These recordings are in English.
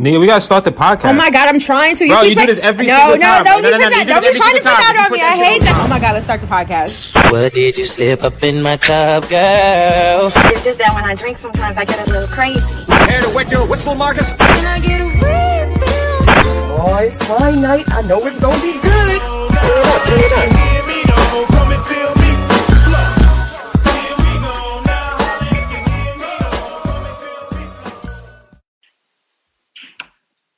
Nigga, we gotta start the podcast. Oh my god, I'm trying to. Bro, keep you do this every no, single no, time. Don't No, be no, no, put you that. do Don't this be every trying to put that on me. I hate on. that. Oh my god, let's start the podcast. What did you slip up in my cup, girl? It's just that when I drink, sometimes I get a little crazy. Care to wet your whistle, Marcus? Oh, it's my night. I know it's gonna be good. Turn it up, turn it up.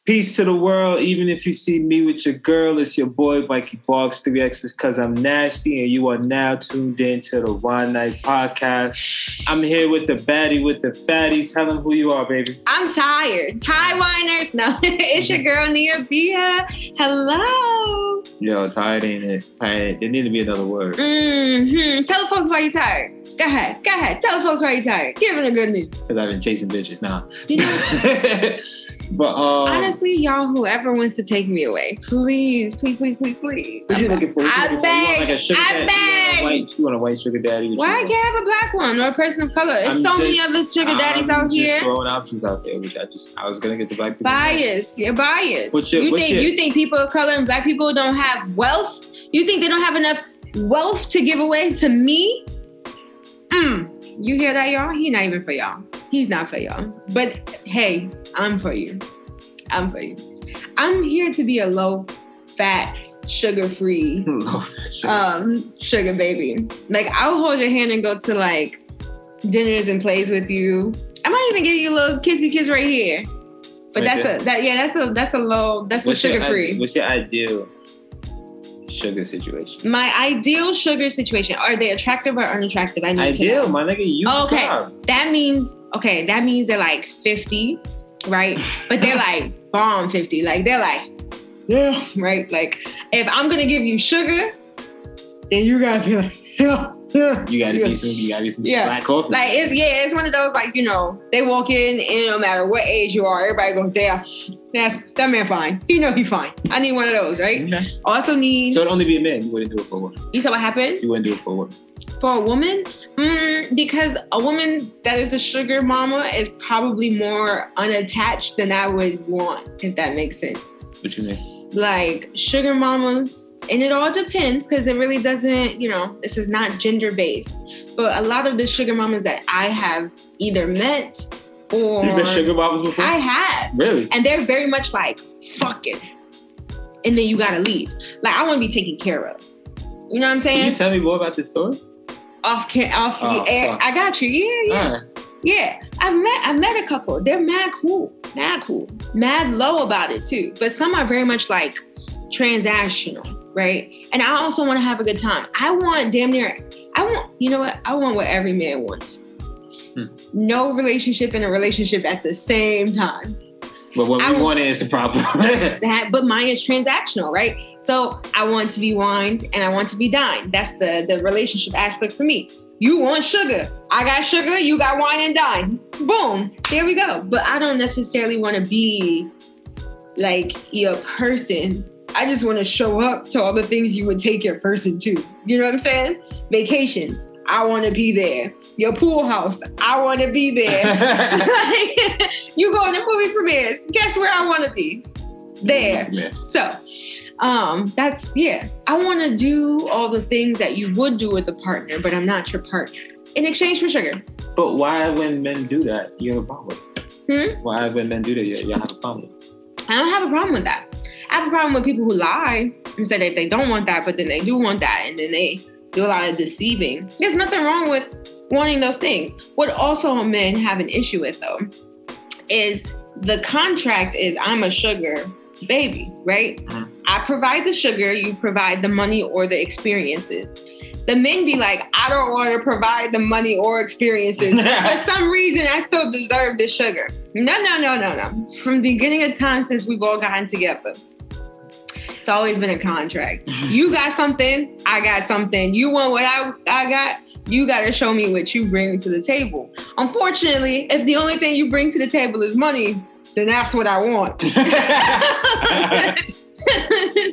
Peace to the world. Even if you see me with your girl, it's your boy Mikey Barks, 3X's because I'm nasty, and you are now tuned in to the Wine Night Podcast. I'm here with the baddie with the fatty. Tell them who you are, baby. I'm tired. Hi, Winers. No, it's your girl Nia Bia. Hello. Yo, tired ain't it? Tired. There need to be another word. Mm-hmm. Tell the folks why you're tired. Go ahead. Go ahead. Tell the folks why you're tired. Give them the good news. Because I've been chasing bitches now. You know, but um, honestly, y'all, whoever wants to take me away, please, please, please, please, please. what you looking for? You I looking for? You want beg. like a sugar I daddy? You want beg. white- You want a white sugar daddy? Why you I can't have a black one or a person of color? There's I'm so many other sugar daddies I'm out just here. throwing options out there, which I just I was gonna get the black people. Bias. You're biased. What's your- you what's think your- you think people of color and black people don't have wealth? You think they don't have enough wealth to give away to me? Mm. You hear that, y'all? He's not even for y'all. He's not for y'all. But hey, I'm for you. I'm for you. I'm here to be a low fat, sugar free um sugar baby. Like I'll hold your hand and go to like dinners and plays with you. I might even give you a little kissy kiss right here. But Right that's there. a that yeah, that's a that's a low that's a What's your sugar ide- free. What's your ideal sugar situation? My ideal sugar situation. Are they attractive or unattractive? I need Ideal, to know. my nigga. You oh, Okay. describe. That means okay, that means they're like 50, right? But they're like bomb 50. Like they're like, yeah, right? Like if I'm gonna give you sugar, then you gotta be like, yeah, yeah. You gotta yeah. be some. You gotta be some Yeah. black coffee. Like it's yeah, it's one of those like you know they walk in and no matter what age you are, everybody goes damn, that's that man fine. You know he fine. I need one of those, right? Okay. Also need. So it'd only be a man. You wouldn't do it for a woman. you said what happened You wouldn't do it for a woman. for a woman? Mm, because a woman that is a sugar mama is probably more unattached than I would want, if that makes sense. What you mean? Like sugar mamas, and it all depends because it really doesn't, you know, this is not gender based. But a lot of the sugar mamas that I have either met or You been sugar bobbers before? I have. really? And they're very much like, fuck it. And then you gotta leave. Like I wanna be taken care of. You know what I'm saying Can you tell me more about this story? off ca- off Oh, the air. fuck. I got you. Yeah, yeah. Alright. Yeah. I've met I've met a couple. They're mad cool. Mad cool. Mad low about it too. But some are very much like transactional, right? And I also want to have a good time. I want damn near I want you know what? I want what every man wants. Hmm. No relationship and a relationship at the same time. But what I we want is a problem. But mine is transactional, right? So I want to be wined and I want to be dined. That's the the relationship aspect for me. You want sugar. I got sugar, you got wine and dine. Boom. There we go. But I don't necessarily want to be like your person. I just want to show up to all the things you would take your person to. You know what I'm saying? Vacations. I want to be there. Your pool house. I want to be there. you go to movie premieres. Guess where I want to be? There. Yeah. So, um, that's yeah. I want to do all the things that you would do with a partner, but I'm not your partner. In exchange for sugar. But why, when men do that, you have a problem? Hmm? Why, when men do that, you, you have a problem? I don't have a problem with that. I have a problem with people who lie and say that they don't want that, but then they do want that, and then they do a lot of deceiving. There's nothing wrong with wanting those things. What also men have an issue with though is the contract is I'm a sugar baby, right? Mhm. I provide the sugar, you provide the money or the experiences. The men be like, I don't want to provide the money or experiences. For some reason, I still deserve the sugar. No, no, no, no, no. From the beginning of time since we've all gotten together, it's always been a contract. You got something, I got something. You want what I, I got, you got to show me what you bring to the table. Unfortunately, if the only thing you bring to the table is money, then that's what I want.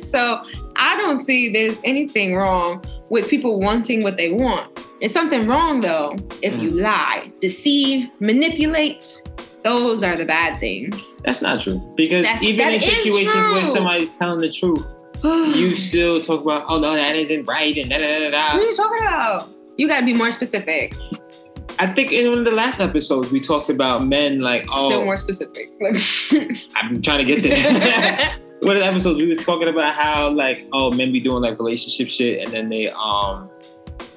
so I don't see there's anything wrong with people wanting what they want. It's something wrong though if you mm. lie, deceive, manipulate, Those are the bad things. That's not true. Because That's- even in situations where somebody's telling the truth, you still talk about, oh no, that isn't right, and da da da da. what are you talking about? You gotta be more specific. I think in one of the last episodes we talked about men like, oh, Still more specific. I'm trying to get there. one of the episodes we were talking about how like, oh, men be doing like relationship shit, and then they um,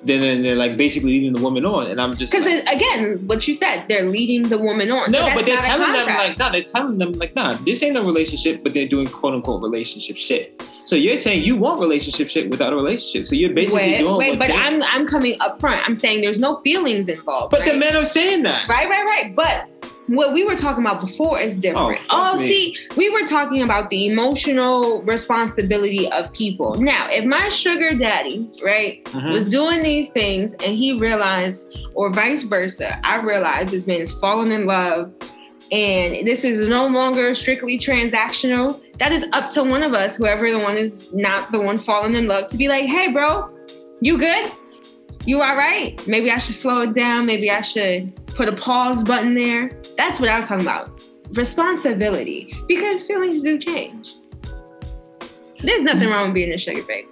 then then they're like basically leading the woman on, and I'm just Because like, again, what you said, they're leading the woman on. no, so that's but they're not telling them like, no, they're telling them like, nah, this ain't a relationship, but they're doing quote unquote relationship shit. So you're saying you want relationship shit without a relationship. So you're basically wait, doing wait, but I'm I'm coming up front. I'm saying there's no feelings involved. But right? the men are saying that. Right, right, right. But what we were talking about before is different. Oh, Oh, see, we were talking about the emotional responsibility of people. Now, if my sugar daddy, right, Mhm. was doing these things and he realized, or vice versa, I realized this man is falling in love and this is no longer strictly transactional. That is up to one of us, whoever the one is not the one falling in love, to be like, hey, bro, you good? You are right. Maybe I should slow it down. Maybe I should put a pause button there. That's what I was talking about. Responsibility, because feelings do change. There's nothing wrong with being a sugar baby.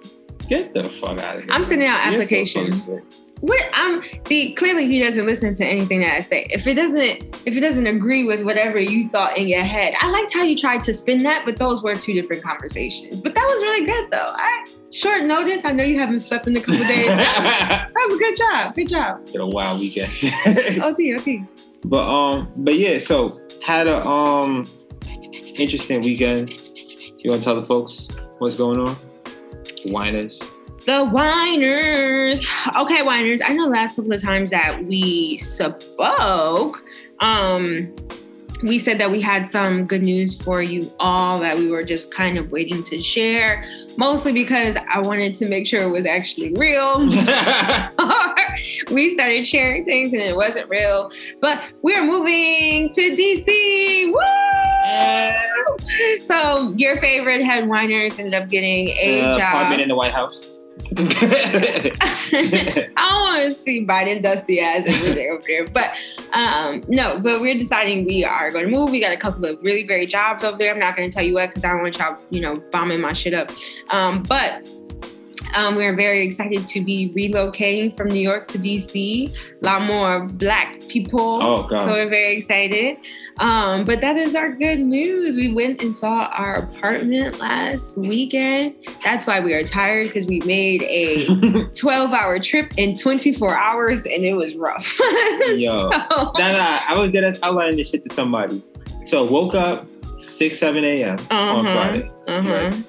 Get the fuck out of here. I'm sending out so applications. of What I'm see clearly he doesn't listen to anything that I say. If it doesn't if it doesn't agree with whatever you thought in your head, I liked how you tried to spin that, but those were two different conversations. But that was really good though. I short notice. I know you haven't slept in a couple days. that was a good job. Good job. Get a wild weekend. OT OT. But um, but yeah, so had a um interesting weekend. You want to tell the folks what's going on? Winers. The Winers. Okay, Winers. I know the last couple of times that we spoke, um, we said that we had some good news for you all that we were just kind of waiting to share, mostly because I wanted to make sure it was actually real. we started sharing things and it wasn't real. But we're moving to DC. Woo! So your favorite head headwiners ended up getting a Uh, job. apartment in the White House. I don't want to see Biden dusty ass every day over there, but um, no. But we're deciding we are going to move. We got a couple of really great jobs over there. I'm not going to tell you what because I don't want y'all, you know, bombing my shit up. Um, but um, we're very excited to be relocating from New York to DC. A lot more Black people. Oh, God. So we're very excited. Um, but that is our good news. We went and saw our apartment last weekend. That's why we are tired because we made a 12 hour trip in 24 hours and it was rough. Yo. So- Nah, nah, I was dead outlining this shit to somebody. So woke up 6, 7 a.m. on Uh-huh. Friday. uh-huh. Right.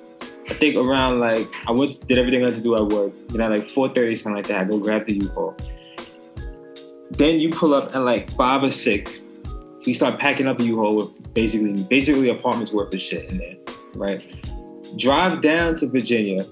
I think around like I went did everything I had to do at work. You know, like 4:30, something like that, I go grab the U-Haul. Then you pull up at like five or six. We start packing up a U-Haul with basically basically apartments worth of shit in there, right? Drive down to Virginia.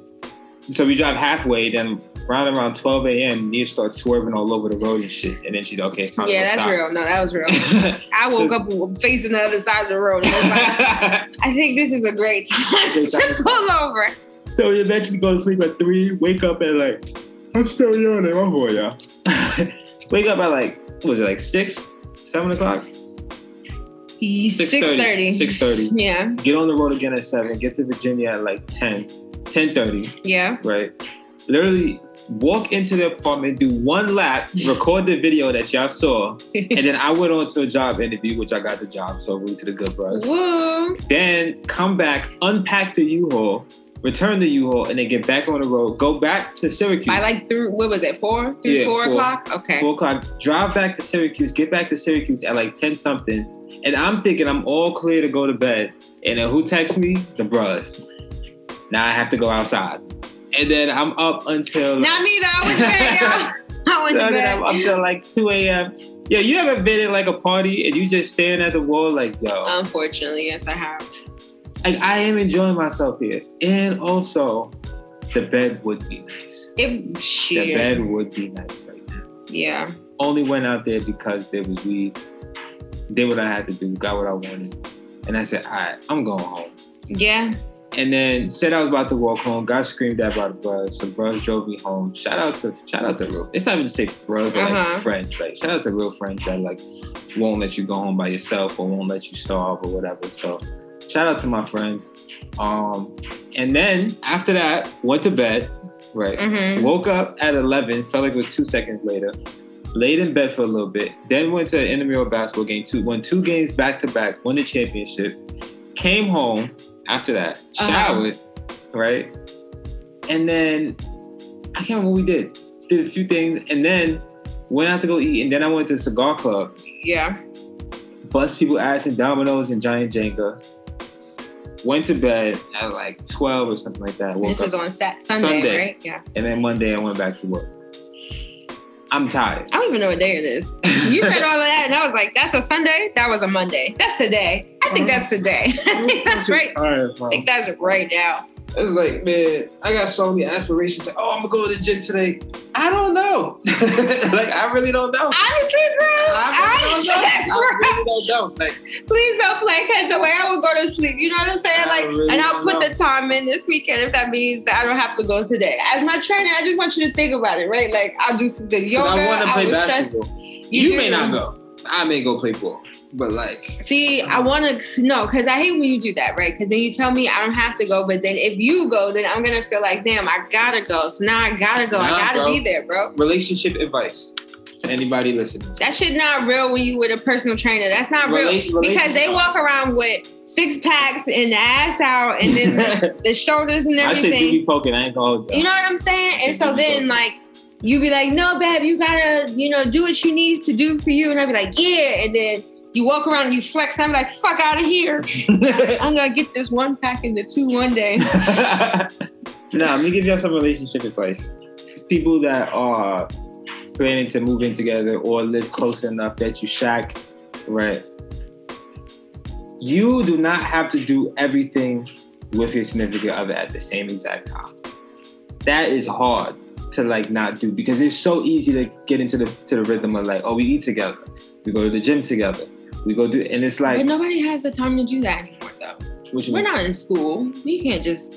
So we drive halfway, then around around 12 a.m. Nia starts swerving all over the road and shit. And then she's like, okay, it's time Yeah, that's stop. real. No, that was real. I woke up facing the other side of the road. And I, was like, I think this is a great time to pull over. So we eventually go to sleep at three, wake up at like, I'm still yawning, my boy, y'all. wake up at like, what was it, like six, seven o'clock? 6.30. 6.30. Yeah, Get on the road again at seven, get to Virginia at like 10, 10.30, yeah. right? Literally walk into the apartment, do one lap, record the video that y'all saw, and then I went on to a job interview, which I got the job, so root to the good bros. Woo. Then come back, unpack the U-Haul, return the U-Haul, and then get back on the road, go back to Syracuse. I like through, what was it, four? Through Yeah, four four. o'clock? Okay. four o'clock, drive back to Syracuse, get back to Syracuse at like 10 something. And I'm thinking I'm all clear to go to bed. And then who texts me? The bros. Now I have to go outside. And then I'm up until Not me though. I went to bed, y'all. I went to and then I'm up until like 2 a.m. Yeah, you ever been at like a party and you just staring at the wall like, yo, Unfortunately, yes, I have. like I am enjoying myself here. And also, the bed would be nice. It, The bed would be nice right now. Yeah. only went out there because there was weed. Did what I had to do, got what I wanted. And I said, all right, I'm going home. Yeah. And then said I was about to walk home, got screamed at by the bros. So the bros drove me home. Shout out to shout out to real. It's not even to say bros, but like Uh-huh. friends. Like shout out to real friends that like won't let you go home by yourself or won't let you starve or whatever. So shout out to my friends. Um, and then after that, went to bed. Right. Mhm. Woke up at 11, felt like it was two seconds later. Laid in bed for a little bit. Then went to an intramural basketball game. Two, won two games back to back. Won the championship. Came home after that. Uh-huh. Right. And then I can't remember what we did. Did a few things, and then went out to go eat. And then I went to the cigar club. Yeah. Bust people ass in dominoes and Giant Jenga. Went to bed at like 12 or something like that. Woke This is on Sat- Sunday, Sunday. right? Yeah. and then Monday I went back to work. I'm tired. I don't even know what day it is. You said all of that, and I was like, "That's a Sunday. That was a Monday. That's today. I think mm. that's today. I think that's right. I think that's right now." It's like, man, I got so many aspirations. Like, oh, I'm gonna go to the gym today. I don't know. like, I really don't know. Honestly, bro. I really don't know. bro. I really don't know. Like, Please don't play because the way I would go to sleep, you know what I'm saying? I Like, really and I'll put know. the time in this weekend if that means that I don't have to go today. As my trainer, I just want you to think about it, right? Like, I'll do some good 'cause yoga. I want to play will stress- basketball. You, may not go. I may go play ball, but like, See, I want to no, because I hate when you do that, right? Because then you tell me I don't have to go, but then if you go, then I'm gonna feel like, damn, I gotta go. So now I gotta go. Nah, I gotta bro. be there, bro. relationship advice to anybody listening. That shit not real when you with a personal trainer. That's not real because they walk around with six packs and the ass out, and then the, the shoulders and everything. I should be poking. I ain't You know what I'm saying? And so then like. You be like, no, babe, you gotta, you know, do what you need to do for you. And I'd be like, yeah. And then you walk around and you flex. I'm like, fuck out of here. I'm gonna get this one pack into two one day. now, let me give y'all some relationship advice. People that are planning to move in together or live close enough that you shack, right? You do not have to do everything with your significant other at the same exact time. That is hard to like not do because it's so easy to get into the to the rhythm of like, oh, we eat together, we go to the gym together, we go do, and it's but like, nobody has the time to do that anymore, though. We're mean? not in school. We can't just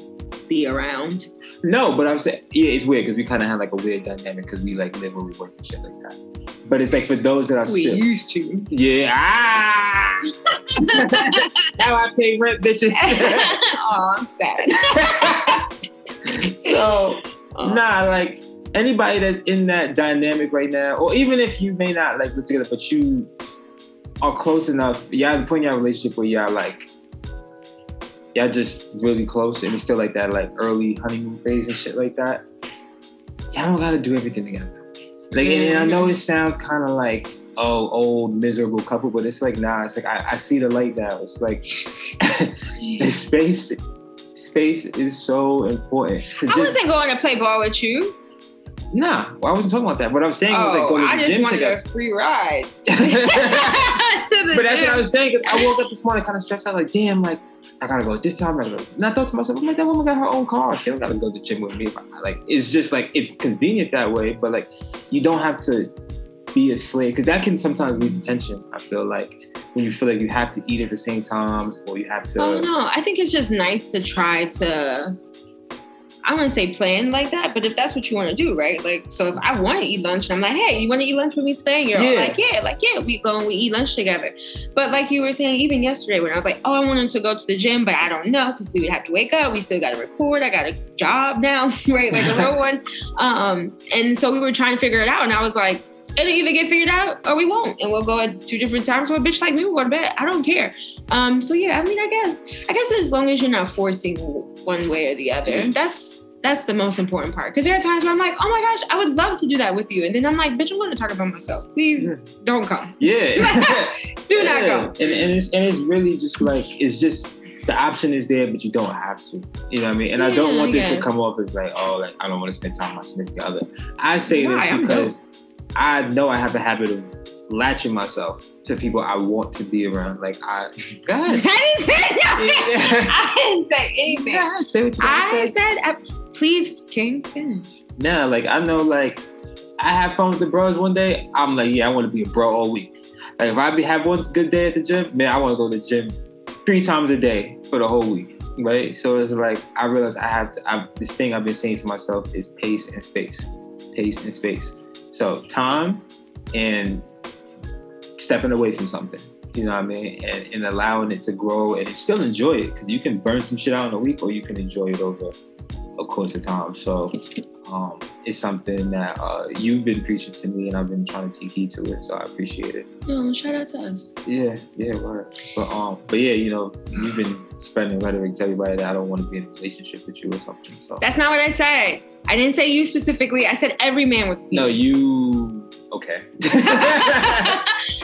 be around. No, but I'm saying, yeah, it's weird because we kind of have like a weird dynamic because we like live where we work and shit like that. But it's like for those that are still, used to. yeah, ah, now I pay rent, bitches. oh, I'm sad. so, nah, like anybody that's in that dynamic right now, or even if you may not like live together, but you are close enough, y'all at the point in your relationship where y'all like, y'all just really close and it's still like that like early honeymoon phase and shit like that. Y'all don't gotta do everything together. Like, and I know it sounds kind of like, oh, old miserable couple, but it's like, nah, it's like I, I see the light now. It's like space. Space is so important. I just, wasn't going to play ball with you. Nah, well, I wasn't talking about that. What I was saying was like Oh, go to the gym. I just gym wanted together. a free ride. but to the that's what I was saying. I woke up this morning kind of stressed out, like, damn, like I gotta go this time. I gotta go. And I thought to myself, I'm like, that woman got her own car. She don't gotta go to the gym with me. Like, it's just like it's convenient that way, but like you don't have to be a slave because that can sometimes lead to tension. I feel like when you feel like you have to eat at the same time or you have to. Oh no, I think it's just nice to try to. I want to say plan like that, but if that's what you want to do, right? Like, so if I want to eat lunch and I'm like, hey, you want to eat lunch with me today? And you're all Yeah. like, yeah, like, yeah, we go and we eat lunch together. But like you were saying, even yesterday when I was like, oh, I wanted to go to the gym, but I don't know because we would have to wake up. We still got to record. I got a job now, right? Like a real one. Um, and so we were trying to figure it out. And I was like, it'll either get figured out or we won't. And we'll go at two different times. Or a bitch like me will go to bed. I don't care. Um, so yeah, I mean, I guess, I guess as long as you're not forcing one way or the other, that's that's the most important part. Because there are times where I'm like, oh my gosh, I would love to do that with you, and then I'm like, bitch, I'm going to talk about myself. Please don't come. Yeah. Do not Yeah. go. And, and it's and it's really just like it's just the option is there, but you don't have to. You know what I mean? And I don't want I this to come off as like, oh, like I don't want to spend time with my significant other. I say Why? this because I know I have a habit of latching myself to people I want to be around. Like I, God, I didn't say nothing. I didn't say anything. God, say what you I want to say. said, please, King, finish. Nah, like I know, like I have fun with the bros one day. I'm like, yeah, I want to be a bro all week. Like if I be have one good day at the gym, man, I want to go to the gym three times a day for the whole week. right? So it's like I realized I have to. I, this thing I've been saying to myself is pace and space, pace and space. So time and stepping away from something. You know what I mean? And, and allowing it to grow and still enjoy it because you can burn some shit out in a week or you can enjoy it over a course of time. So um, it's something that uh, you've been preaching to me and I've been trying to take heed to it. So I appreciate it. No, shout out to us. Yeah, yeah, word. But um, but yeah, you know, you've been spreading rhetoric to everybody that I don't want to be in a relationship with you or something. So That's not what I said. I didn't say you specifically. I said every man with a no, you okay?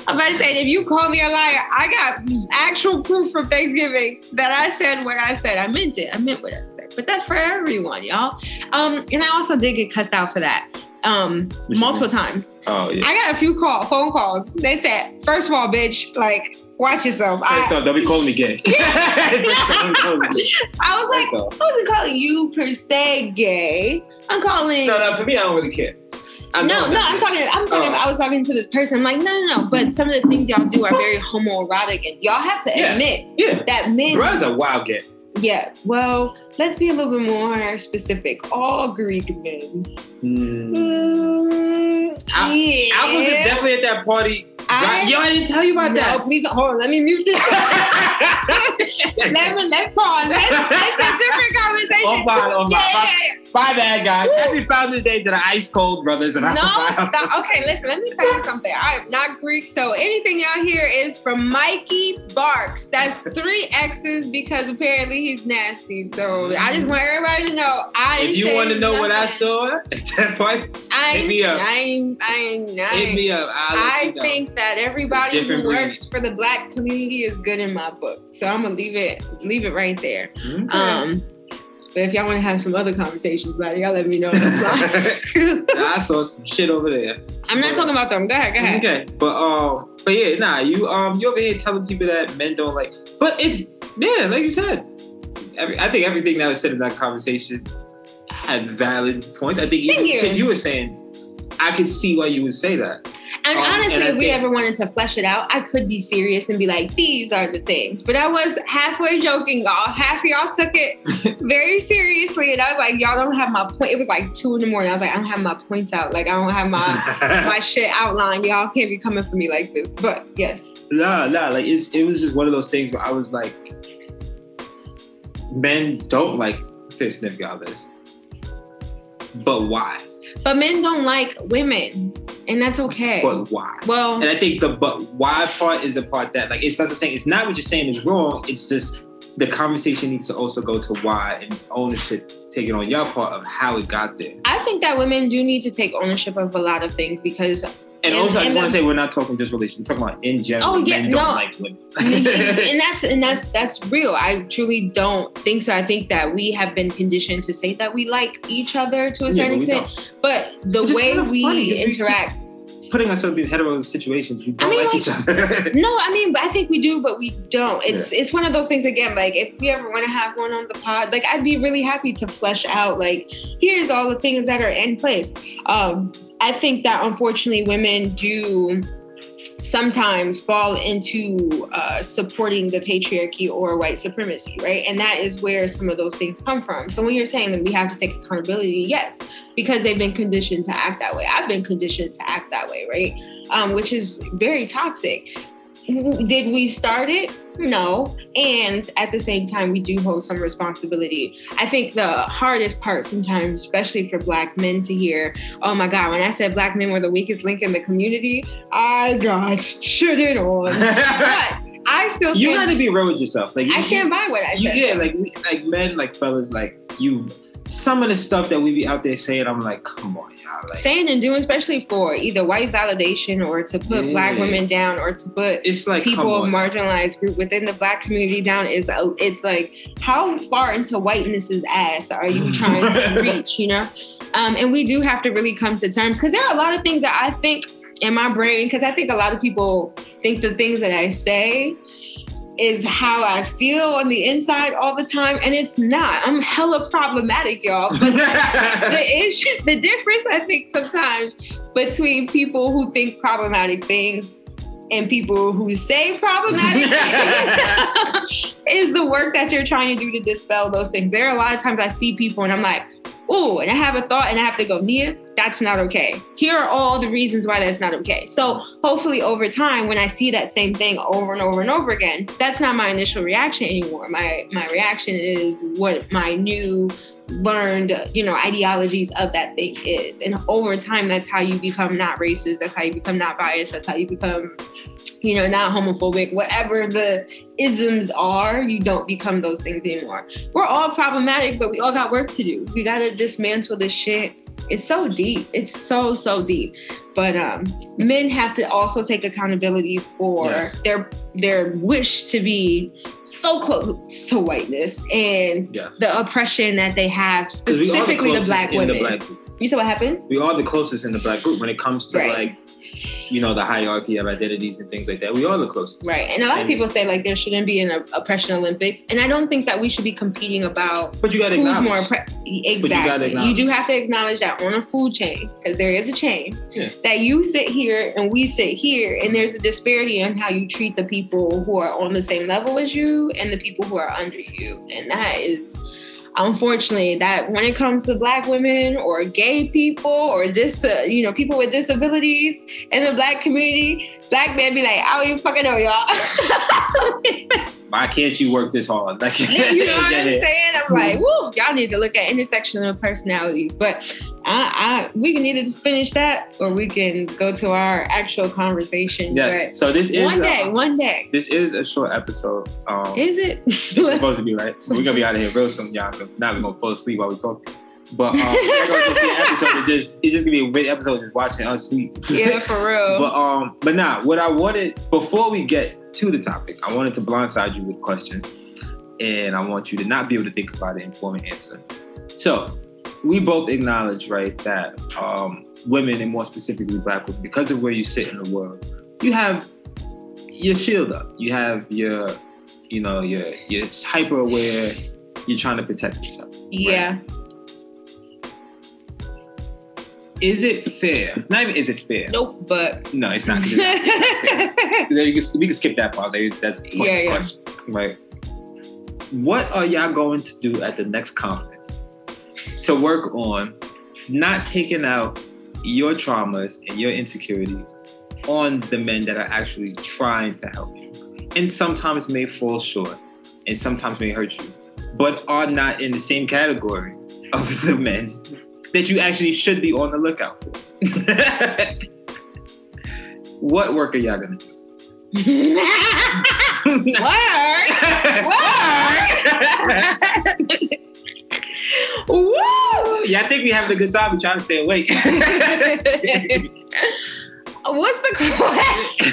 I'm about to say, if you call me a liar, I got actual proof from Thanksgiving that I said what I said. I meant it. I meant what I said. But that's for everyone, y'all. Um, and I also did get cussed out for that. Um, multiple times. oh yeah. I got a few call phone calls. They said, first of all, bitch, like, watch yourself. Hey, I, stop, don't be calling me gay. Don't be calling me gay. I was like, I wasn't calling you per se gay. I'm calling no, no, for me, I don't really care. I No, no, I'm talking. I'm talking. Oh. I was talking to this person. I'm like, no, no, no. But some of the things y'all do are very homoerotic, and y'all have to Yes. admit Yeah, that men. bro's a wild gay. Yeah. Well, let's be a little bit more specific. All Greek men. Mm. I, I was Yeah. definitely at that party. I- Yo, I didn't tell you about No, that. please. Hold on. Let me mute this. let me. Let's pause. Let's, let's a different conversation. Oh, fine, oh, fine. Yeah, yeah, yeah. My bad, guys. Happy Founders Day to the Ice Cold Brothers. And No, stop. Okay, listen, let me tell you something. I'm not Greek, so anything y'all hear is from Mikey Barks. That's three X's because apparently he's nasty. So I just want everybody to know. I If you want to know what I saw at that point, I hit me up. I ain't, I ain't, I hit me up. I know. think that everybody who works for the black community is good in my book. So I'm gonna leave it, leave it right there. Okay. Um, but if y'all want to have some other conversations about it, y'all let me know. I saw some shit over there. I'm not talking about them. Go ahead, go ahead. Okay, but um, but yeah, nah, you um, you over here telling people that men don't like, but if yeah, like you said, every, I think everything that was said in that conversation had valid points. I think even you. you were saying, I could see why you would say that. And Um, honestly, and if we ever wanted to flesh it out, I could be serious and be like, these are the things. But I was halfway joking, y'all. Half of y'all took it very seriously. And I was like, y'all don't have my point. It was like two in the morning. I was like, I don't have my points out. Like, I don't have my my shit outlined. Y'all can't be coming for me like this. But yes. Nah, nah, like it's it was just one of those things where I was like, men don't like fist sniff galas, but why? But men don't like women. And that's okay. But why? well, And I think the but why part is the part that like it's not the saying it's not what you're saying is wrong. It's just the conversation needs to also go to why and it's ownership taken on your part of how it got there. I think that women do need to take ownership of a lot of things because And, And- also, I just want to say we're not talking just relations. We're talking about in general. Oh, yeah, men don't no. like women. and that's and that's that's real. I truly don't think so. I think that we have been conditioned to say that we like each other to a Yeah, certain we extent, but the way kind of we funny, 'cause we interact. Putting ourselves in these hetero situations, we don't mean, like like- each other. No, I mean, I think we do, but we don't. It's it's one of those things again. Like if we ever want to have one on the pod, like I'd be really happy to flesh out. Like here's all the things that are in place. Um, I think that unfortunately women do sometimes fall into uh, supporting the patriarchy or white supremacy, right? And that is where some of those things come from. So when you're saying that we have to take accountability, yes, because they've been conditioned to act that way. I've been conditioned to act that way, right? Um, which is very toxic. Did we start it? No. And at the same time, we do hold some responsibility. I think the hardest part sometimes, especially for Black men to hear, oh my God, when I said Black men were the weakest link in the community, I got shitted on. but I still you got to be real with yourself. Like I you- stand by what I you, said. yeah, like we, like men, like fellas, like you. Some of the stuff that we be out there saying, I'm like, come on, y'all. Like, saying and doing, especially for either white validation or to put Yeah. black women down or to put it's like people of marginalized group within the black community down is a- it's like how far into whiteness's ass are you trying to reach you know um, and we do have to really come to terms because there are a lot of things that i think in my brain because i think a lot of people think the things that i say is how I feel on the inside all the time, and it's not. I'm hella problematic, y'all. But the issue, the difference, I think, sometimes between people who think problematic things and people who say problematic is the work that you're trying to do to dispel those things. There are a lot of times I see people and I'm like, oh, and I have a thought and I have to go, Nia, that's not okay. Here are all the reasons why that's not okay. So hopefully over time, when I see that same thing over and over and over again, that's not my initial reaction anymore. My my reaction is what my new learned, you know, ideologies of that thing is. And over time, that's how you become not racist. That's how you become not biased. That's how you become, you know, not homophobic. Whatever the isms are, you don't become those things anymore. We're all problematic, but we all got work to do. We got to dismantle this shit. It's so deep. It's so, so deep. But um, men have to also take accountability for Yeah. their their wish to be so close to whiteness and Yeah. the oppression that they have specifically the closest black women. The black. You said what happened? We are the closest in the black group when it comes to Right. like, you know, the hierarchy of identities and things like that. We are the closest. Right. And a lot of people say like there shouldn't be an oppression Olympics. And I don't think that we should be competing about But you got to who's acknowledge. more oppressed. Exactly. gotta You, do have to acknowledge that on a food chain, because there is a chain, Yeah. that you sit here and we sit here, and there's a disparity in how you treat the people who are on the same level as you and the people who are under you. And that is unfortunately that when it comes to black women or gay people or this uh, you know people with disabilities in the black community black men be like i don't even fucking know y'all Why can't you work this hard? Like, you know what i'm saying i'm like woo y'all need to look at intersectional personalities but I, I we can either finish that or we can go to our actual conversation Yeah. So this is one day uh, one day this is a short episode. Um, is it it's supposed to be right. So we're gonna be out of here real soon, y'all. Now we're gonna fall asleep while we talk. But um, it's just episode. Of just it's just gonna be a great episode just watching us sleep. yeah for real But um, but now what I wanted before we get to the topic, I wanted to blindside you with a question, and I want you to not be able to think about it and form an answer. So we both acknowledge, right, that um, women and more specifically black women, because of where you sit in the world, you have your shield up. You have your, you know, your you're hyper aware. You're trying to protect yourself. yeah Is it fair? Not even is it fair. nope but No, it's not. it's not you can, we can skip that pause. Like, That's pointless Yeah, yeah. question. Right. What are y'all going to do at the next conference to work on not taking out your traumas and your insecurities on the men that are actually trying to help you? And sometimes may fall short and sometimes may hurt you, but are not in the same category of the men that you actually should be on the lookout for. what work are y'all gonna do? Word. Woo! yeah, I think we having a good time. We trying to stay awake. What's the question?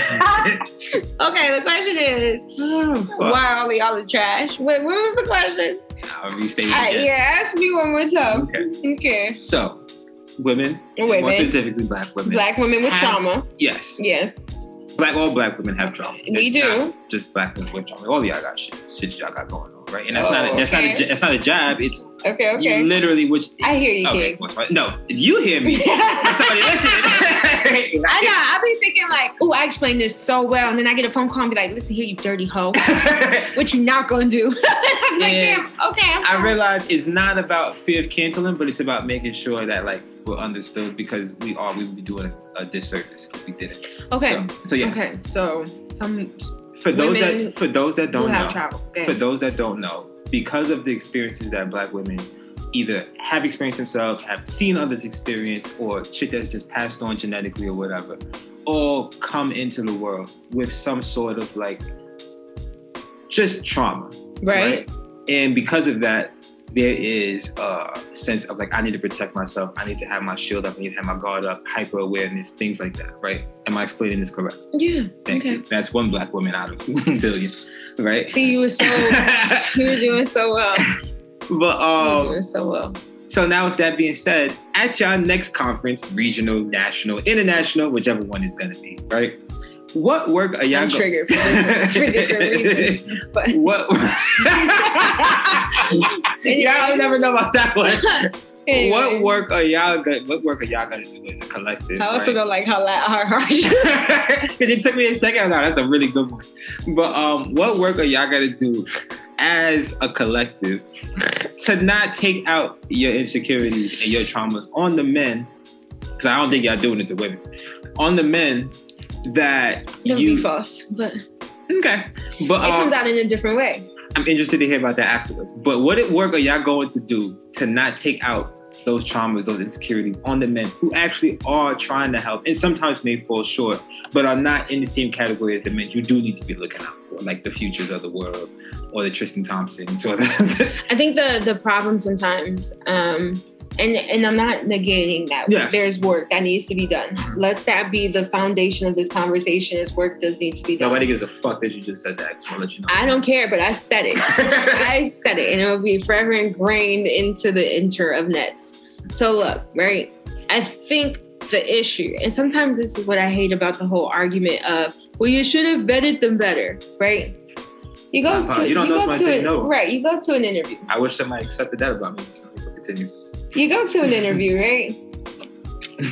okay, the question is, why are all y'all the trash? Wait, what was the question? I'll restate it Uh, yeah, ask me one more time. Okay. Okay. So, women, women, more specifically black women. black women with Have- trauma. Yes, Yes, black all black women have trauma. we It's do. just black women with trauma. All y'all got shit, shit y'all got going on, right? And that's Oh, not a, oh, that's not a, that's not a jab. It's Okay, you okay. literally which. I hear you, okay, King. No, you hear me. Somebody I listen. know. I be thinking like, oh, I explained this so well, and then I get a phone call and be like, "Listen here, you dirty hoe. What you not gonna do?" I'm like, damn. Okay, I'm I realize it's not about fear of canceling, but it's about making sure that like we're understood because we are we would be doing a disservice if we did it. Okay. So, so yeah. Okay. So some For those that for those that don't know. Okay. for those that don't know, because of the experiences that Black women either have experienced themselves, have seen others experience, or shit that's just passed on genetically or whatever, all come into the world with some sort of like just trauma, right. And because of that, there is a sense of like I need to protect myself. I need to have my shield up. I need to have my guard up. Hyper awareness, things like that. Right? Am I explaining this correct? Yeah. Thank okay. you. That's one black woman out of billions, right? See, you were so you were doing so well. but You were um, doing so well. so now with that being said, at your next conference, regional, national, international, whichever one is gonna be, right? What work are y'all I'm go- triggered for different, for different reasons. But What? y'all never know about that one. Anyway. what work are y'all gonna what work are y'all gonna do as a collective? I also right? don't like how la- how harsh. Because it took me a second. I like, that's a really good one. But um, what work are y'all gonna do as a collective to not take out your insecurities and your traumas on the men? Because I don't think y'all doing it to women. On the men that Don't you be false, but it okay, but um, comes out in a different way. I'm interested to hear about that afterwards. But what at work are y'all going to do to not take out those traumas, those insecurities on the men who actually are trying to help and sometimes may fall short, but are not in the same category as the men you do need to be looking out for, like the futures of the world or the Tristan Thompsons or the I think the the problem sometimes, um, and and I'm not negating that Yeah. there's work that needs to be done. Let that be the foundation of this conversation. Is work does need to be done. nobody gives a fuck that you just said that. Just want to let you know. I don't care, but I said it. I said it, and it will be forever ingrained into the inter of nets. So look, right? I think the issue, and sometimes this is what I hate about the whole argument of, well, you should have vetted them better, right? You go Uh-huh. to You don't know go to say an- no. right? You go to an interview. I wish somebody accepted that about me. So we can continue. You go to an interview, right?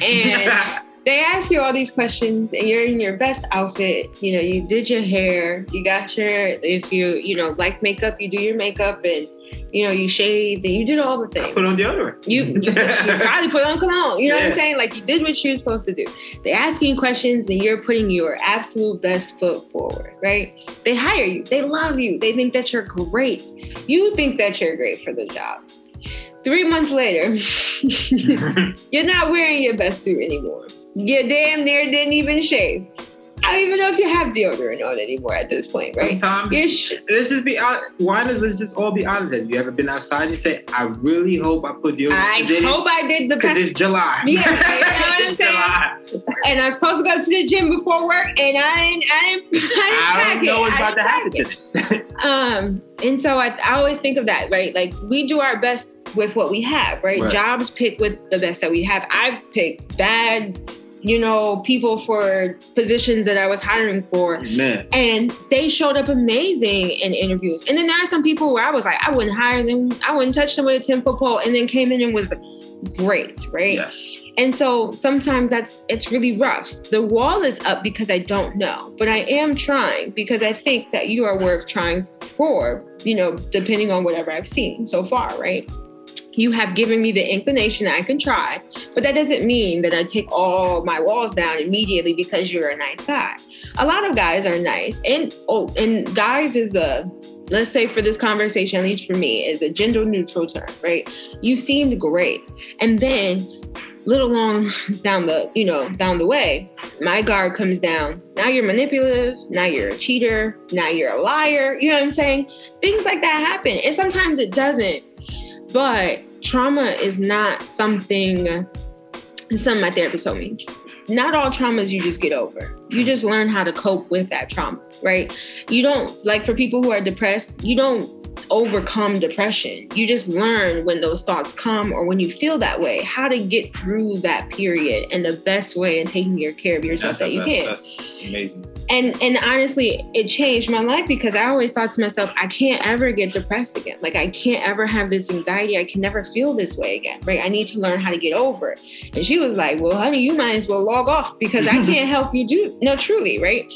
And they ask you all these questions and you're in your best outfit. You know you did your hair you got your if you you know like makeup you do your makeup and you know you shave and you did all the things. Put on deodorant. you, you, you probably put on cologne you know what i'm saying? Like you did what you were supposed to do. They ask you questions and you're putting your absolute best foot forward right? They hire you. They love you. They think that you're great. You think that you're great for the job three months later you're not wearing your best suit anymore. You damn near didn't even shave. I don't even know if you have deodorant on anymore at this point, right? Sometimes sh- let's just be honest. Why does let's just all be honest? Have you ever been outside and you say, "I really hope I put deodorant"? I hope I did the because it's July. Yeah, you know what I'm It's saying? July. And I was supposed to go to the gym before work, and I didn't. I didn't. I, didn't I don't know it. what's about to happen it. today. Um, and so I, I always think of that, right? Like we do our best with what we have, right? Right. Jobs pick with the best that we have. I've picked bad, you know, people for positions that I was hiring for. Man, And they showed up amazing in interviews. And then there are some people where I was like, I wouldn't hire them, I wouldn't touch them with a 10 foot pole, and then came in and was great, right? Yeah. And so sometimes that's it's really rough. The wall is up because I don't know, but I am trying because I think that you are worth trying for, you know, depending on whatever I've seen so far, right? You have given me the inclination that I can try, but that doesn't mean that I take all my walls down immediately because you're a nice guy. A lot of guys are nice, and oh, and guys is a let's say for this conversation, at least for me, is a gender neutral term, right? You seemed great, and then little long down the you know down the way my guard comes down now you're manipulative now you're a cheater now you're a liar you know what i'm saying things like that happen and sometimes it doesn't but trauma is not something something my therapist told me. Not all traumas you just get over. You just learn how to cope with that trauma right? You don't like for people who are depressed you don't overcome depression. You just learn when those thoughts come or when you feel that way, how to get through that period and the best way in taking your care of yourself that's, that you can. that's amazing. And and honestly, it changed my life because I always thought to myself, I can't ever get depressed again. Like I can't ever have this anxiety. I can never feel this way again. Right. I need to learn how to get over it. And she was like, Well, honey, you might as well log off because I can't help you do no truly, right?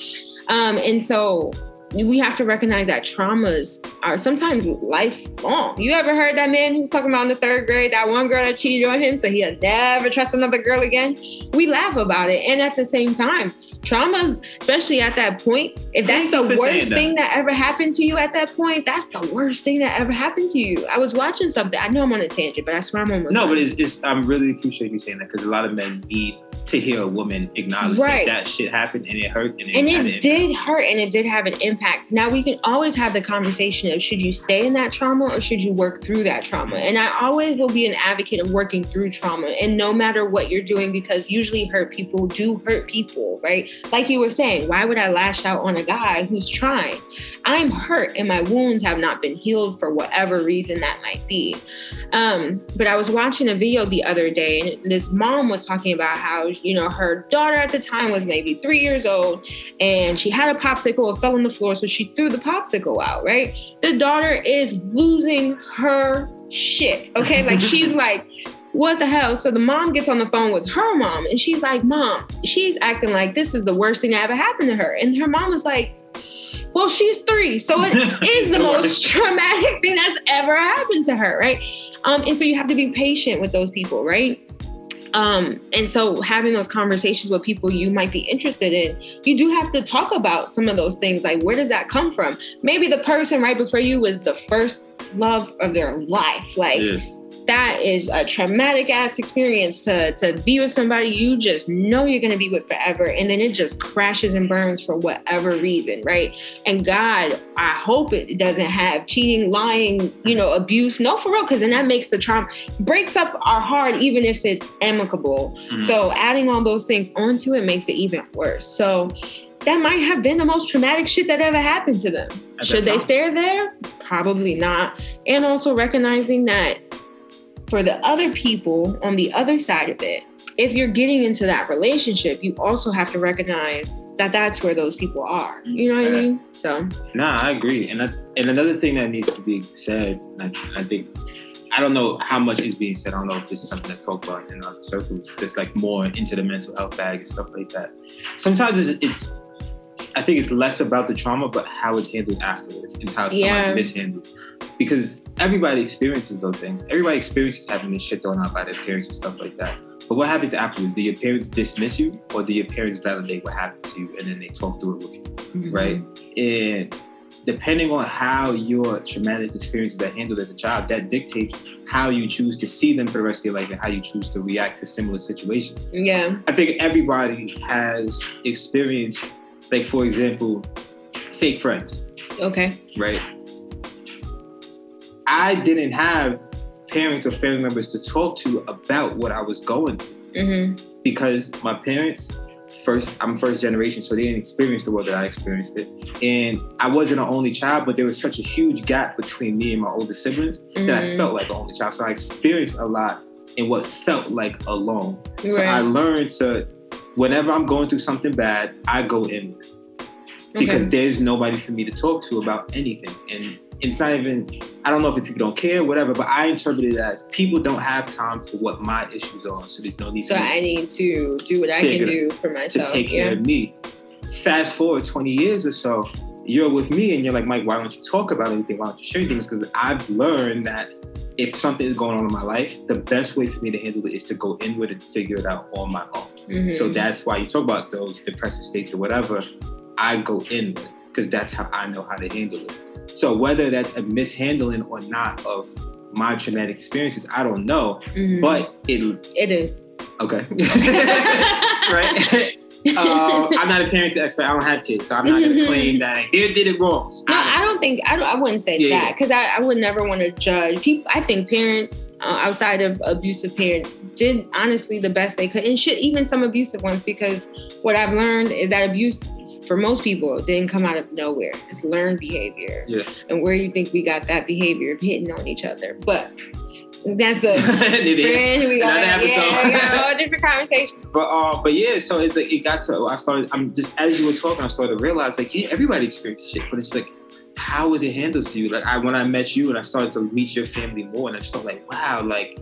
Um, and so we have to recognize that traumas are sometimes lifelong. You ever heard that man who was talking about in the third grade, that one girl that cheated on him, so he'll never trust another girl again? We laugh about it. And at the same time, traumas, especially at that point, if that's the worst that. thing that ever happened to you at that point, that's the worst thing that ever happened to you. I was watching something. I know I'm on a tangent, but I swear I'm almost No, done. but it's, it's I'm really appreciate you saying that because a lot of men need to hear a woman acknowledge Right. that that shit happened and it hurt and it, and it did hurt and it did have an impact. Now we can always have the conversation of should you stay in that trauma or should you work through that trauma? And i always will be an advocate of working through trauma. And no matter what you're doing because usually hurt people do hurt people right? Like you were saying why would i lash out on a guy who's trying i'm hurt and my wounds have not been healed for whatever reason that might be um, but I was watching a video the other day, and this mom was talking about how, you know, her daughter at the time was maybe three years old, and she had a popsicle, it fell on the floor, so she threw the popsicle out, right? The daughter is losing her shit, okay? Like she's like what the hell? So the mom gets on the phone with her mom and she's like, Mom, she's acting like this is the worst thing that ever happened to her. And her mom was like, Well, she's three. So it is the most traumatic thing that's ever happened to her, right? Um, and so you have to be patient with those people, right? Um, and so having those conversations with people you might be interested in, you do have to talk about some of those things. Like, where does that come from? Maybe the person right before you was the first love of their life. Like, Yeah. That is a traumatic ass experience to to be with somebody you just know you're going to be with forever and then it just crashes and burns for whatever reason right? And god i hope it doesn't have cheating lying you know abuse. No for real because then that makes the trauma breaks up our heart even if it's amicable. Mhm. so adding all those things onto it makes it even worse. So that might have been the most traumatic shit that ever happened to them. Should they stay there? Probably not. And also recognizing that for the other people on the other side of it, if you're getting into that relationship, you also have to recognize that that's where those people are. You know what I mean? So, Nah, I agree. And that, and another thing that needs to be said, I, I think I don't know how much is being said. I don't know if this is something that's talked about in other circles. That's like more into the mental health bag and stuff like that. Sometimes it's, it's I think it's less about the trauma, but how it's handled afterwards and how somebody Yeah. mishandled. Because everybody experiences those things. Everybody experiences having this shit thrown out by their parents and stuff like that. But what happens afterwards? Do your parents dismiss you, or do your parents validate what happened to you and then they talk through it with you? Mm-hmm. right? And depending on how your traumatic experiences are handled as a child, that dictates how you choose to see them for the rest of your life and how you choose to react to similar situations. Yeah. I think everybody has experienced, like for example, fake friends, Okay. right? I didn't have parents or family members to talk to about what I was going through hmm because my parents first I'm first generation, so they didn't experience the world that I experienced it. And I wasn't an only child, but there was such a huge gap between me and my older siblings that I Mhm. felt like an only child. So I experienced a lot in what felt like alone. So I learned to whenever I'm going through something bad, I go in because Okay. there's nobody for me to talk to about anything. And it's not even, I don't know if people don't care, whatever, but I interpret it as people don't have time for what my issues are. So there's no need So I need to do what I can do for myself. to take care yeah. of me. Fast forward 20 years or so, you're with me and you're like, Mike, why don't you talk about anything? Why don't you share things? Because I've learned that if something is going on in my life, the best way for me to handle it is to go inward and figure it out on my own. Mhm. So that's why you talk about those depressive states or whatever. I go inward because that's how I know how to handle it. So whether that's a mishandling or not of my traumatic experiences, I don't know. Mhm. But it it is. okay. right? uh, I'm not a parenting expert. I don't have kids, so I'm not going to claim that they did it wrong. No, I don't think I, don't, I wouldn't say Yeah, that because I, I would never want to judge people. I think parents uh, outside of abusive parents did honestly the best they could, and shit, even some abusive ones. Because what I've learned is that abuse for most people didn't come out of nowhere. It's learned behavior, Yeah. and where you think we got that behavior of hitting on each other, but that's a friend. We got Another yeah, we got a whole different conversation. But uh, but yeah, so it's like it got to. I started. I'm just as you were talking, I started to realize like yeah, everybody experiences shit, but it's like how was it handled for you? Like I when I met you and I started to meet your family more, and I just felt like wow, like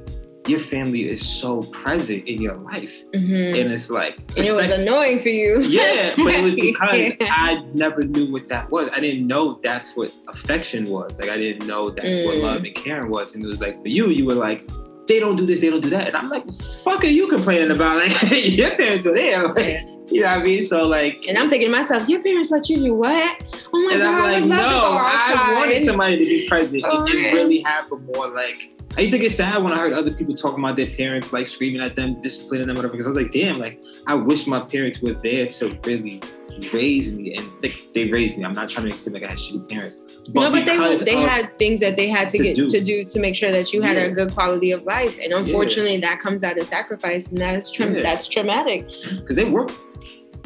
your family is so present in your life, Mhm. and it's like And it was annoying for you. yeah, but it was because. I never knew what that was. I didn't know that's what affection was. Like I didn't know that's what Mm. love and caring was. And it was like for you, you were like, they don't do this, they don't do that. And I'm like, fuck are you complaining about? Like your parents were there. Like, Yeah. You know what I mean? So like And I'm thinking to myself, your parents let you do what? Oh my and god, I'm like, no, I wanted somebody to be present Oh, and, and man. really have a more like. I used to get sad when I heard other people talking about their parents, like screaming at them, disciplining them, whatever. Because I was like, damn, like I wish my parents were there to really raise me, and like they raised me. I'm not trying to make it seem like I had shitty parents, no, but they they had things that they had to, to get do. to do to make sure that you had Yeah. a good quality of life. And unfortunately, that comes out of sacrifice, and that's tra- Yeah. that's traumatic. because they work.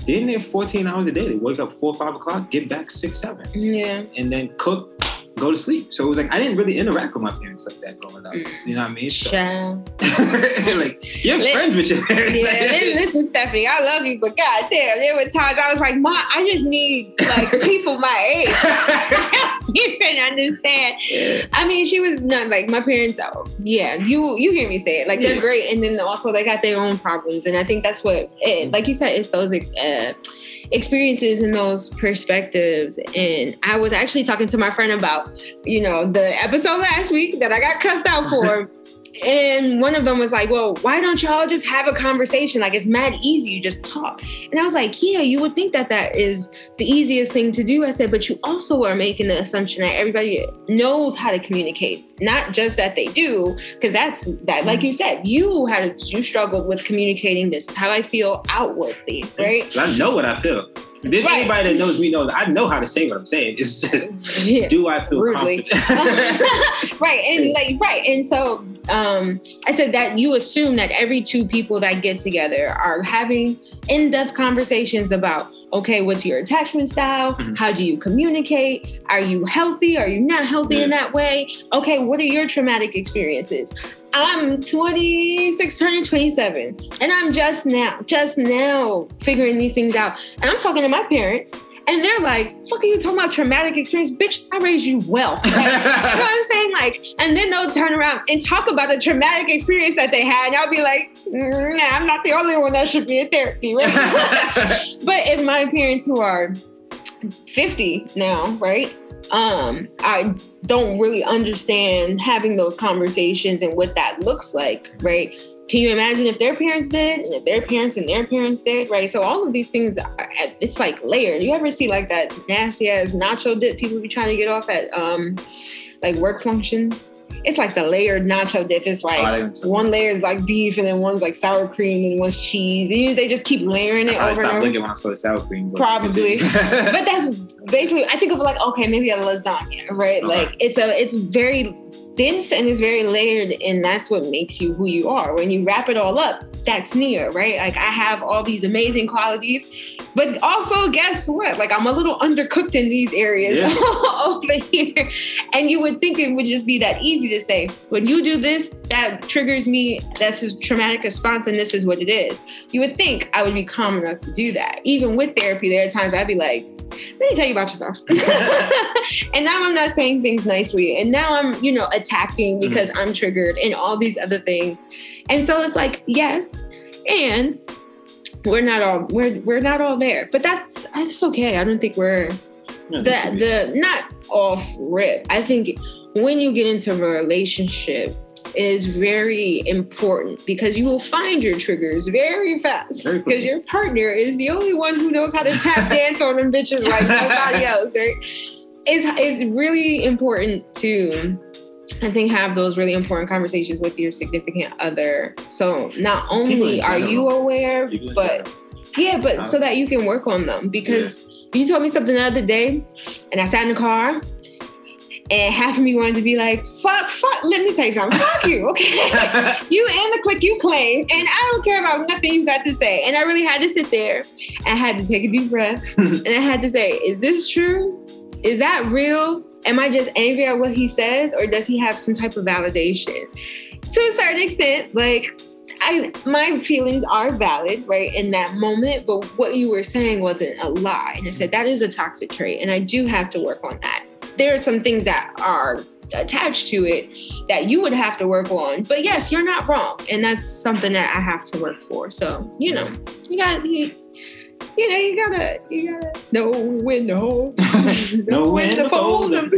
They're in there 14 hours a day. They wake up four, five o'clock, get back six, seven, Yeah, and then cook, go to sleep. So it was like I didn't really interact with my parents like that growing up. Mm. You know what I mean? So, like you're Li- friends with your parents. Yeah, li- listen, Stephanie, I love you, but god damn, there were times I was like, Ma, I just need like people my age. you can understand. I mean, she was not like my parents. Oh, yeah, you you hear me say it. Like they're Yeah. great, and then also they got their own problems, and I think that's what, it, like you said, it's those uh, experiences and those perspectives. And I was actually talking to my friend about, you know, the episode last week that I got cussed out for. And one of them was like, Well, why don't y'all just have a conversation? Like, it's mad easy. You just talk. And I was like, Yeah, you would think that that is the easiest thing to do. I said, But you also are making the assumption that everybody knows how to communicate, not just that they do, because that's that, like you said, you had, you struggled with communicating. This is how I feel outwardly, right? I know what I feel. There's Right. anybody that knows me knows I know how to say what I'm saying. It's just Yeah. do I feel Rudely. right and like right and so um i said that you assume that every two people that get together are having in-depth conversations about okay what's your attachment style? Mhm. how do you communicate? Are you healthy? Are you not healthy in that way? Okay what are your traumatic experiences? I'm 26 turning 27 and i'm just now just now figuring these things out. And i'm talking to my parents and they're like, fuck are you talking about traumatic experience? Bitch, I raised you well. Like, you know what I'm saying? Like, and then they'll turn around and talk about the traumatic experience that they had. And I'll be like, "Mm, nah, I'm not the only one that should be in therapy, right? but if my parents who are 50 now, right? Um, I don't really understand having those conversations and what that looks like, right? Can you imagine if their parents did, and if their parents and their parents did, right? So all of these things, are, it's like layered. You ever see like that nasty ass nacho dip people be trying to get off at um, like work functions? It's like the layered nacho dip. It's like Oh, I one layer is like beef, and then one's like sour cream, and one's cheese. And they just keep layering it I over and stopped when I saw the sour cream. but- Probably. but that's basically I think of like okay maybe a lasagna right Okay. like it's a it's very dense and it's very layered and that's what makes you who you are. When you wrap it all up that's near right? Like I have all these amazing qualities but also guess what? Like I'm a little undercooked in these areas Yeah. over here. And you would think it would just be that easy to say when you do this that triggers me. That's a traumatic response and this is what it is. You would think I would be calm enough to do that. Even with therapy, there are times I'd be like, let me tell you about yourself. and now I'm not saying things nicely. And now I'm, you know, attacking mm-hmm. because I'm triggered and all these other things. And so it's like, yes, and we're not all we're we're not all there. But that's that's okay. I don't think we're the the not off rip. I think when you get into relationships is very important because you will find your triggers very fast because your partner is the only one who knows how to tap dance on them bitches like nobody else, right? It's it's really important to I think have those really important conversations with your significant other. So not only are you aware, but general. yeah, but so that you can work on them because you told me something the other day, and I sat in the car, and half of me wanted to be like, "Fuck, fuck." Let me tell you something. Fuck you, okay? you and the click you claim, and I don't care about nothing you got to say. And I really had to sit there. I had to take a deep breath, and I had to say, "Is this true? Is that real? Am I just angry at what he says, or does he have some type of validation?" To a certain extent, like I my feelings are valid, right, in that moment, but what you were saying wasn't a lie. And I said that is a toxic trait, and I do have to work on that. There are some things that are attached to it that you would have to work on. But yes, you're not wrong. And that's something that I have to work for. So, you know, you got you, you know, you gotta you gotta know when to hold. Know when to fold 'em.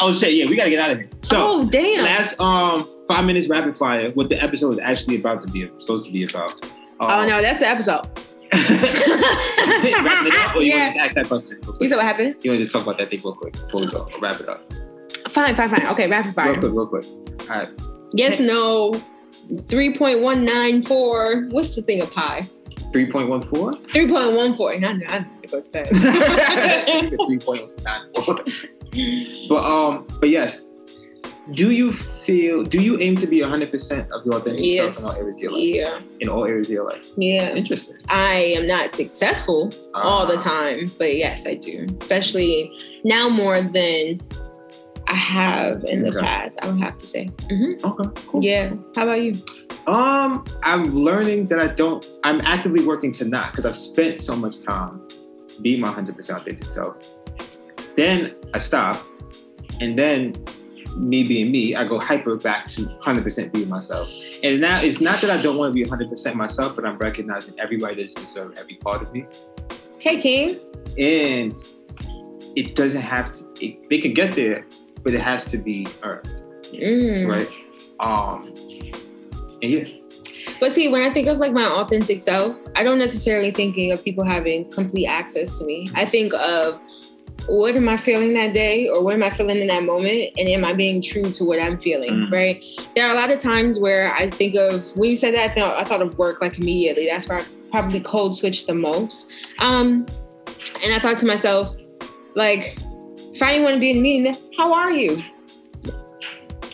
oh shit, yeah, we gotta get out of here. So oh damn. last um five minutes rapid fire, what the episode is actually about to be supposed to be about. oh no, that's the episode. Wrapping it up, or you Yeah. want to just ask that question? You said what happened? You want to just talk about that thing real quick before we go wrap it up? Fine, fine, fine. Okay, rapid fire. Real quick, real quick. All right, Yes, no. 3.194. What's the thing of pi? three point one four. 3.14. Not, not about that. Three point nine four. But um, but yes. Do you feel? Do you aim to be hundred percent of your authentic yes. self in all areas of your life? Yeah. In all areas of your life. Yeah. Interesting. I am not successful all the Ah. time, but yes, I do. Especially now more than I have in the Okay. past. I would have to say. hmm Okay, cool. Yeah. How about you? Um, I'm learning that I don't. I'm actively working to not because I've spent so much time being my 100% authentic self. Then I stop, and then me being me, I go hyper back to 100% being myself. And now it's not that I don't want to be 100% myself, but I'm recognizing everybody doesn't deserve every part of me, Okay, King. and it doesn't have to. It, they can get there, but it has to be earned, Mm. right? Um, and yeah. But see, when I think of like my authentic self, I don't necessarily thinking of people having complete access to me. I think of what am I feeling that day or what am I feeling in that moment? And am I being true to what I'm feeling? Mm. Right. There are a lot of times where I think of when you said that, I thought, I thought of work like immediately. That's where I probably code switched the most. Um, and I thought to myself, like, if I didn't want to be in a meeting, how are you?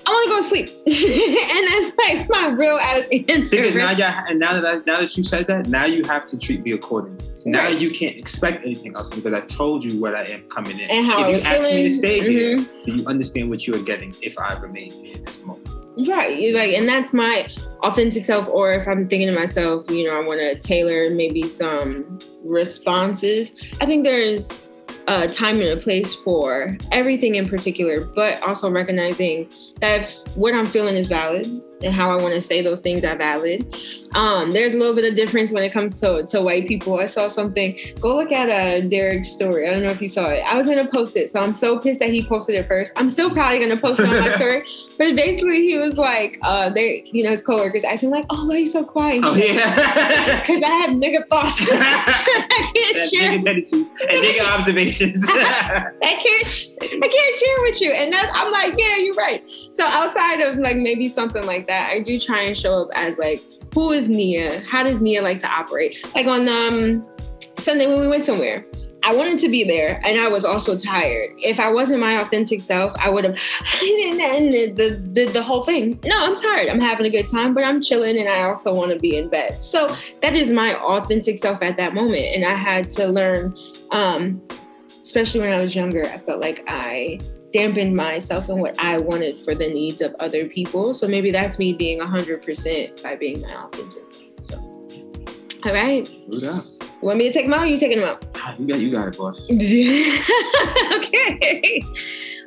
I want to go to sleep. and that's like my real ass answer. Because now, right? you and now that I, now that you said that, now you have to treat me accordingly. Now Right. you can't expect anything else because I told you what I am coming in. And how if I you ask me to stay here, Mhm. then you understand what you are getting if I remain here in this moment. Right. Like, and that's my authentic self. Or if I'm thinking to myself, you know, I want to tailor maybe some responses. I think there's a time and a place for everything in particular, but also recognizing that if what I'm feeling is valid and how I want to say those things are valid. Um, there's a little bit of difference when it comes to, to white people. I saw something. Go look at uh, Derek's story. I don't know if you saw it. I was gonna post it, so I'm so pissed that he posted it first. I'm still probably gonna post it on my story. But basically, he was like, uh, they, you know, his coworkers asked him like, "Oh, why are you so quiet?" Oh yeah. Because I have nigga thoughts. I can't share. nigga tendency and nigga observations. I can't. sh- I can't share with you. And that's, I'm like, yeah, you're right. So outside of like maybe something like that, I do try and show up as like, who is Nia? How does Nia like to operate? Like on um Sunday when we went somewhere. I wanted to be there and I was also tired. If I wasn't my authentic self, I would have the, the, the, the whole thing. No, I'm tired. I'm having a good time, but I'm chilling and I also want to be in bed. So that is my authentic self at that moment. And I had to learn, um, especially when I was younger, I felt like I dampened myself and what I wanted for the needs of other people. So maybe that's me being 100% by being my authentic self. So, all right. Want me to take them out or you taking them out? Ah, You got, you got it, boss. okay.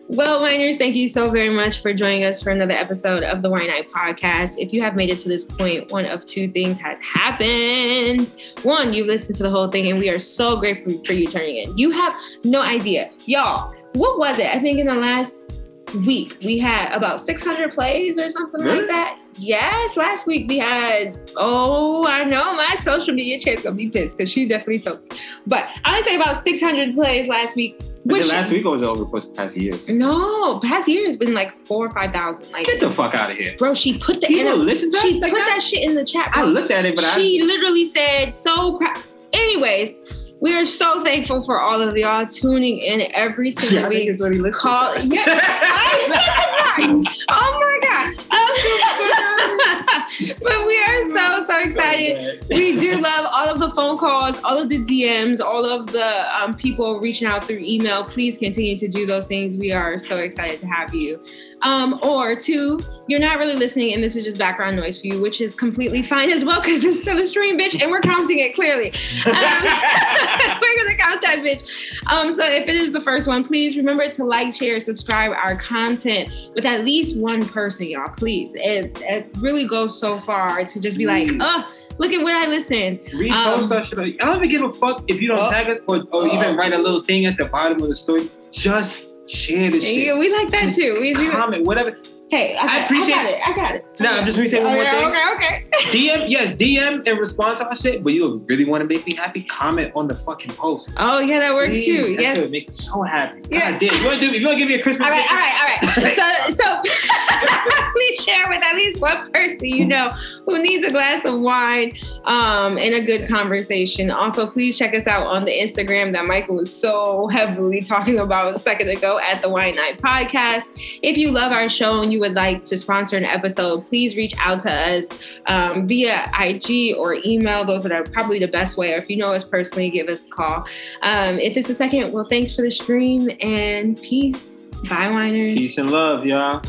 Well, Winers, thank you so very much for joining us for another episode of the Wine Night Podcast. If you have made it to this point, one of two things has happened. One, you've listened to the whole thing, and we are so grateful for you turning in. You have no idea. Y'all, what was it? I think in the last week, we had about 600 plays or something Really? like that. Yes, last week we had, oh, I know my social media chick's gonna be pissed because she definitely told me. But I would say about 600 plays last week. Which, last week or was it over the course of the past years? No, past year has been like four or 5,000. Like, Get the fuck out of here. bro, she put the, People listen to she put like that? that? shit in the chat. I looked at it, but she literally said so. Anyways, we are so thankful for all of y'all tuning in every single yeah, I week. think it's what Call- Yeah, I'm. Oh my god! Um, but we are so so excited. We do love all of the phone calls, all of the DMs, all of the um, people reaching out through email. Please continue to do those things. We are so excited to have you. Um, or two, you're not really listening and this is just background noise for you, which is completely fine as well because it's still a stream, bitch, and we're counting it clearly. Um, we're gonna count that bitch. Um, so if it is the first one, please remember to like, share, subscribe our content with at least one person, y'all. Please, it, it really goes so far to just be like, oh, look at what I listened. Repost Um, that shit. I don't even give a fuck if you don't Oh. tag us or, or Oh. even write a little thing at the bottom of the story. Just share the shit. Yeah, we like that Just too. We do. comment, whatever. Hey, I, I I appreciate- got it. I got it. No, I'm just gonna say one more okay, thing. Okay, okay. DM, yes, DM and respond to our shit, but you really want to make me happy? Comment on the fucking post. Oh yeah, that works Please, too. That Yes. should make me so happy. Yeah. God damn. You want to do? You want to give me a Christmas All right, gift, all right, all right. So, so please share with at least one person you know who needs a glass of wine um, and a good conversation. Also, please check us out on the Instagram that Michael was so heavily talking about a second ago at the Wine Night Podcast. If you love our show and you would like to sponsor an episode, please reach out to us um, via IG or email. Those are probably the best way. Or if you know us personally, give us a call. Um, if it's a second, well, thanks for the stream and peace. Bye, Winers. Peace and love, y'all.